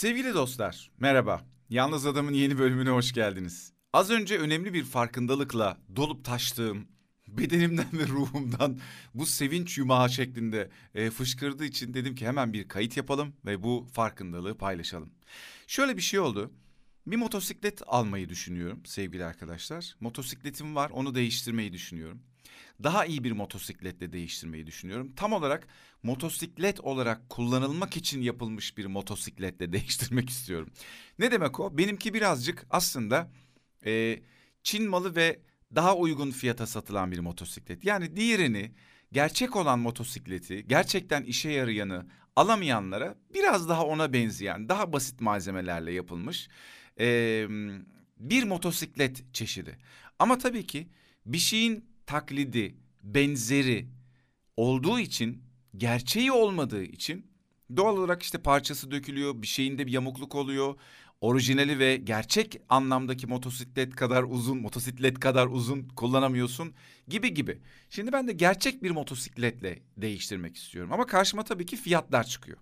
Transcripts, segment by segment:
Sevgili dostlar, merhaba. Yalnız Adam'ın yeni bölümüne hoş geldiniz. Az önce önemli bir farkındalıkla dolup taştığım, bedenimden ve ruhumdan bu sevinç yumağı şeklinde e, fışkırdığı için dedim ki hemen bir kayıt yapalım ve bu farkındalığı paylaşalım. Şöyle bir şey oldu. Bir motosiklet almayı düşünüyorum sevgili arkadaşlar. Motosikletim var, onu değiştirmeyi düşünüyorum daha iyi bir motosikletle değiştirmeyi düşünüyorum. Tam olarak motosiklet olarak kullanılmak için yapılmış bir motosikletle değiştirmek istiyorum. Ne demek o? Benimki birazcık aslında e, Çin malı ve daha uygun fiyata satılan bir motosiklet. Yani diğerini gerçek olan motosikleti, gerçekten işe yarayanı alamayanlara biraz daha ona benzeyen, daha basit malzemelerle yapılmış e, bir motosiklet çeşidi. Ama tabii ki bir şeyin taklidi, benzeri olduğu için, gerçeği olmadığı için doğal olarak işte parçası dökülüyor, bir şeyinde bir yamukluk oluyor. Orijinali ve gerçek anlamdaki motosiklet kadar uzun, motosiklet kadar uzun kullanamıyorsun gibi gibi. Şimdi ben de gerçek bir motosikletle değiştirmek istiyorum ama karşıma tabii ki fiyatlar çıkıyor.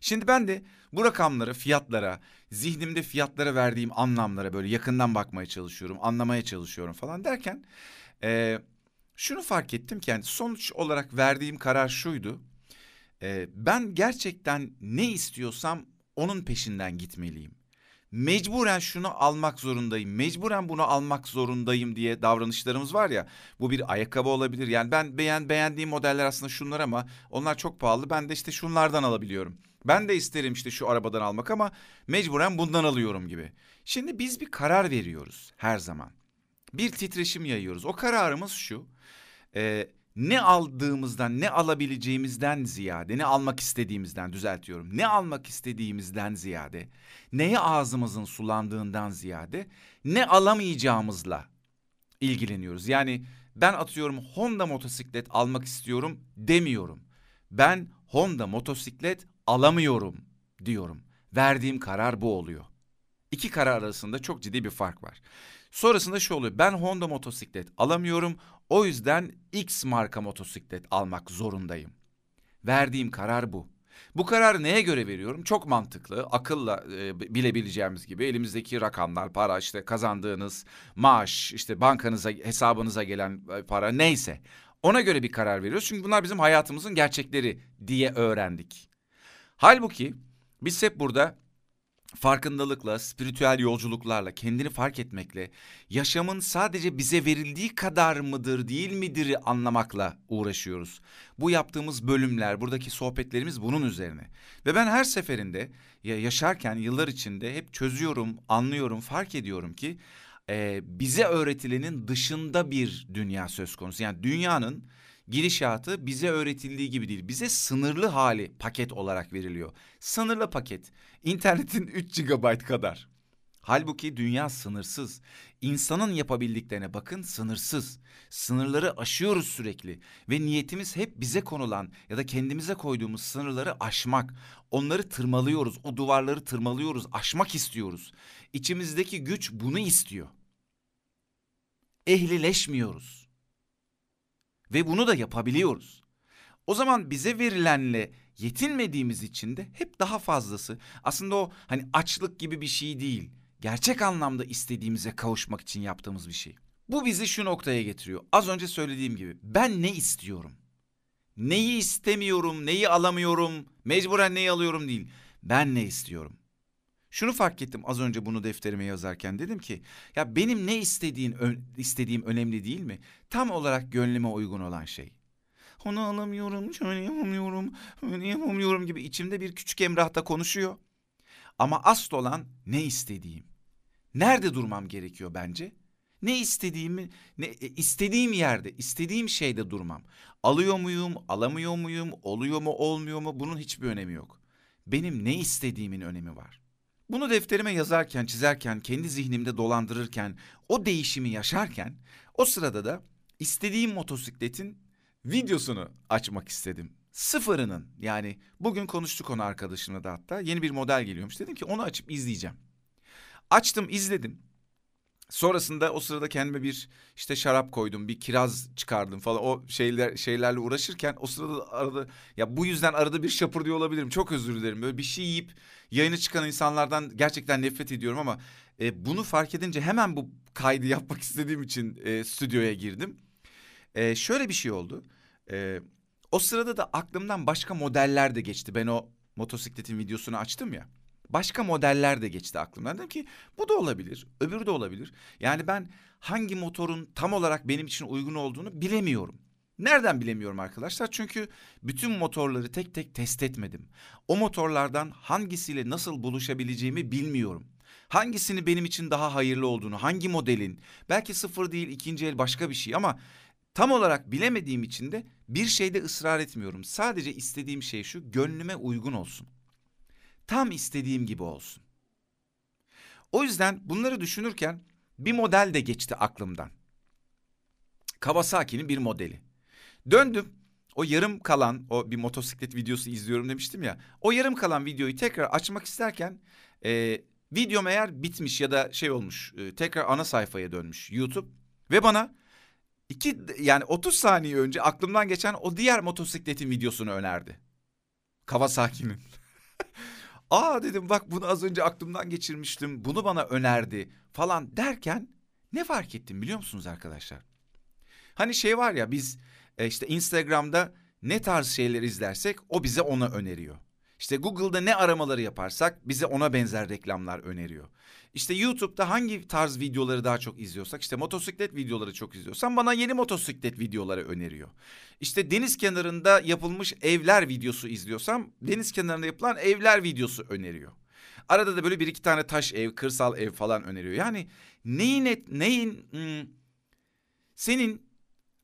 Şimdi ben de bu rakamları fiyatlara, zihnimde fiyatlara verdiğim anlamlara böyle yakından bakmaya çalışıyorum, anlamaya çalışıyorum falan derken e, şunu fark ettim ki yani sonuç olarak verdiğim karar şuydu. E, ben gerçekten ne istiyorsam onun peşinden gitmeliyim. Mecburen şunu almak zorundayım, mecburen bunu almak zorundayım diye davranışlarımız var ya. Bu bir ayakkabı olabilir. Yani ben beğen beğendiğim modeller aslında şunlar ama onlar çok pahalı. Ben de işte şunlardan alabiliyorum. Ben de isterim işte şu arabadan almak ama mecburen bundan alıyorum gibi. Şimdi biz bir karar veriyoruz her zaman bir titreşim yayıyoruz. O kararımız şu. E, ne aldığımızdan, ne alabileceğimizden ziyade, ne almak istediğimizden düzeltiyorum. Ne almak istediğimizden ziyade, neye ağzımızın sulandığından ziyade, ne alamayacağımızla ilgileniyoruz. Yani ben atıyorum Honda motosiklet almak istiyorum demiyorum. Ben Honda motosiklet alamıyorum diyorum. Verdiğim karar bu oluyor. İki karar arasında çok ciddi bir fark var. Sonrasında şu oluyor. Ben Honda motosiklet alamıyorum. O yüzden X marka motosiklet almak zorundayım. Verdiğim karar bu. Bu kararı neye göre veriyorum? Çok mantıklı, akılla e, bilebileceğimiz gibi elimizdeki rakamlar, para işte kazandığınız maaş, işte bankanıza, hesabınıza gelen e, para neyse. Ona göre bir karar veriyoruz. Çünkü bunlar bizim hayatımızın gerçekleri diye öğrendik. Halbuki biz hep burada farkındalıkla, spiritüel yolculuklarla, kendini fark etmekle, yaşamın sadece bize verildiği kadar mıdır, değil midir anlamakla uğraşıyoruz. Bu yaptığımız bölümler, buradaki sohbetlerimiz bunun üzerine. Ve ben her seferinde ya yaşarken yıllar içinde hep çözüyorum, anlıyorum, fark ediyorum ki e, bize öğretilenin dışında bir dünya söz konusu. Yani dünyanın Girişatı bize öğretildiği gibi değil. Bize sınırlı hali paket olarak veriliyor. Sınırlı paket. İnternetin 3 GB kadar. Halbuki dünya sınırsız. İnsanın yapabildiklerine bakın sınırsız. Sınırları aşıyoruz sürekli ve niyetimiz hep bize konulan ya da kendimize koyduğumuz sınırları aşmak. Onları tırmalıyoruz, o duvarları tırmalıyoruz, aşmak istiyoruz. İçimizdeki güç bunu istiyor. Ehlileşmiyoruz. Ve bunu da yapabiliyoruz. O zaman bize verilenle yetinmediğimiz için de hep daha fazlası. Aslında o hani açlık gibi bir şey değil. Gerçek anlamda istediğimize kavuşmak için yaptığımız bir şey. Bu bizi şu noktaya getiriyor. Az önce söylediğim gibi ben ne istiyorum? Neyi istemiyorum, neyi alamıyorum, mecburen neyi alıyorum değil. Ben ne istiyorum? Şunu fark ettim az önce bunu defterime yazarken dedim ki ya benim ne istediğin istediğim önemli değil mi? Tam olarak gönlüme uygun olan şey. Onu alamıyorum, şöyle yapamıyorum, öyle yapamıyorum gibi içimde bir küçük Emrah konuşuyor. Ama asıl olan ne istediğim. Nerede durmam gerekiyor bence? Ne istediğimi, ne e, istediğim yerde, istediğim şeyde durmam. Alıyor muyum, alamıyor muyum, oluyor mu, olmuyor mu bunun hiçbir önemi yok. Benim ne istediğimin önemi var. Bunu defterime yazarken, çizerken, kendi zihnimde dolandırırken, o değişimi yaşarken o sırada da istediğim motosikletin videosunu açmak istedim. Sıfırının yani bugün konuştuk onu arkadaşımla da hatta yeni bir model geliyormuş. Dedim ki onu açıp izleyeceğim. Açtım izledim. Sonrasında o sırada kendime bir işte şarap koydum, bir kiraz çıkardım falan. O şeyler şeylerle uğraşırken o sırada arada ya bu yüzden arada bir şapır olabilirim. Çok özür dilerim. Böyle bir şey yiyip yayını çıkan insanlardan gerçekten nefret ediyorum ama e, bunu fark edince hemen bu kaydı yapmak istediğim için e, stüdyoya girdim. E, şöyle bir şey oldu. E, o sırada da aklımdan başka modeller de geçti. Ben o motosikletin videosunu açtım ya. Başka modeller de geçti aklımdan. Dedim ki bu da olabilir, öbürü de olabilir. Yani ben hangi motorun tam olarak benim için uygun olduğunu bilemiyorum. Nereden bilemiyorum arkadaşlar? Çünkü bütün motorları tek tek test etmedim. O motorlardan hangisiyle nasıl buluşabileceğimi bilmiyorum. Hangisini benim için daha hayırlı olduğunu, hangi modelin, belki sıfır değil ikinci el başka bir şey ama tam olarak bilemediğim için de bir şeyde ısrar etmiyorum. Sadece istediğim şey şu, gönlüme uygun olsun tam istediğim gibi olsun. O yüzden bunları düşünürken bir model de geçti aklımdan. Kawasaki'nin bir modeli. Döndüm. O yarım kalan, o bir motosiklet videosu izliyorum demiştim ya. O yarım kalan videoyu tekrar açmak isterken e, videom eğer bitmiş ya da şey olmuş, e, tekrar ana sayfaya dönmüş YouTube ve bana iki yani 30 saniye önce aklımdan geçen o diğer motosikletin videosunu önerdi. Kawasaki'nin. Aa dedim bak bunu az önce aklımdan geçirmiştim. Bunu bana önerdi falan derken ne fark ettim biliyor musunuz arkadaşlar? Hani şey var ya biz e, işte Instagram'da ne tarz şeyler izlersek o bize ona öneriyor. İşte Google'da ne aramaları yaparsak bize ona benzer reklamlar öneriyor. İşte YouTube'da hangi tarz videoları daha çok izliyorsak işte motosiklet videoları çok izliyorsam bana yeni motosiklet videoları öneriyor. İşte deniz kenarında yapılmış evler videosu izliyorsam deniz kenarında yapılan evler videosu öneriyor. Arada da böyle bir iki tane taş ev, kırsal ev falan öneriyor. Yani neyin et, neyin hmm, senin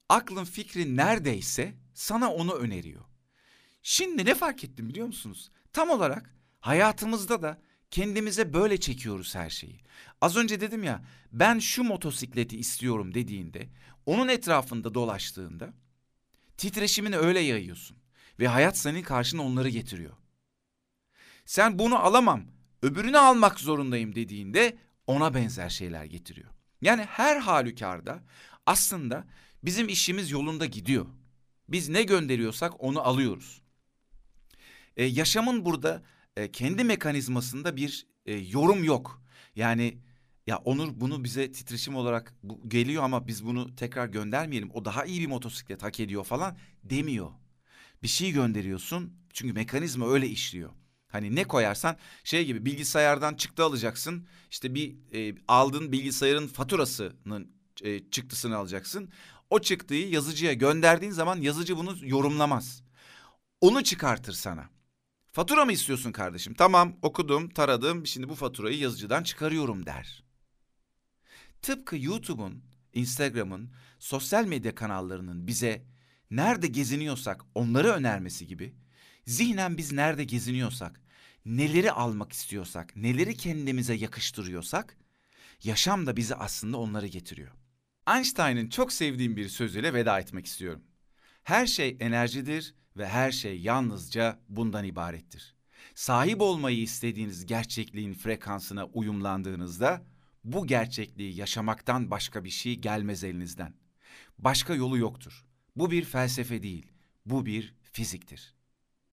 aklın fikrin neredeyse sana onu öneriyor. Şimdi ne fark ettim biliyor musunuz? Tam olarak hayatımızda da kendimize böyle çekiyoruz her şeyi. Az önce dedim ya ben şu motosikleti istiyorum dediğinde onun etrafında dolaştığında titreşimini öyle yayıyorsun. Ve hayat senin karşına onları getiriyor. Sen bunu alamam öbürünü almak zorundayım dediğinde ona benzer şeyler getiriyor. Yani her halükarda aslında bizim işimiz yolunda gidiyor. Biz ne gönderiyorsak onu alıyoruz. Ee, yaşamın burada e, kendi mekanizmasında bir e, yorum yok. Yani ya Onur bunu bize titreşim olarak bu, geliyor ama biz bunu tekrar göndermeyelim. O daha iyi bir motosiklet hak ediyor falan demiyor. Bir şey gönderiyorsun çünkü mekanizma öyle işliyor. Hani ne koyarsan şey gibi bilgisayardan çıktı alacaksın. İşte bir e, aldığın bilgisayarın faturasının e, çıktısını alacaksın. O çıktığı yazıcıya gönderdiğin zaman yazıcı bunu yorumlamaz. Onu çıkartır sana. Fatura mı istiyorsun kardeşim? Tamam okudum, taradım. Şimdi bu faturayı yazıcıdan çıkarıyorum der. Tıpkı YouTube'un, Instagram'ın, sosyal medya kanallarının bize nerede geziniyorsak onları önermesi gibi zihnen biz nerede geziniyorsak, neleri almak istiyorsak, neleri kendimize yakıştırıyorsak yaşam da bizi aslında onları getiriyor. Einstein'ın çok sevdiğim bir sözüyle veda etmek istiyorum. Her şey enerjidir ve her şey yalnızca bundan ibarettir. Sahip olmayı istediğiniz gerçekliğin frekansına uyumlandığınızda bu gerçekliği yaşamaktan başka bir şey gelmez elinizden. Başka yolu yoktur. Bu bir felsefe değil, bu bir fiziktir.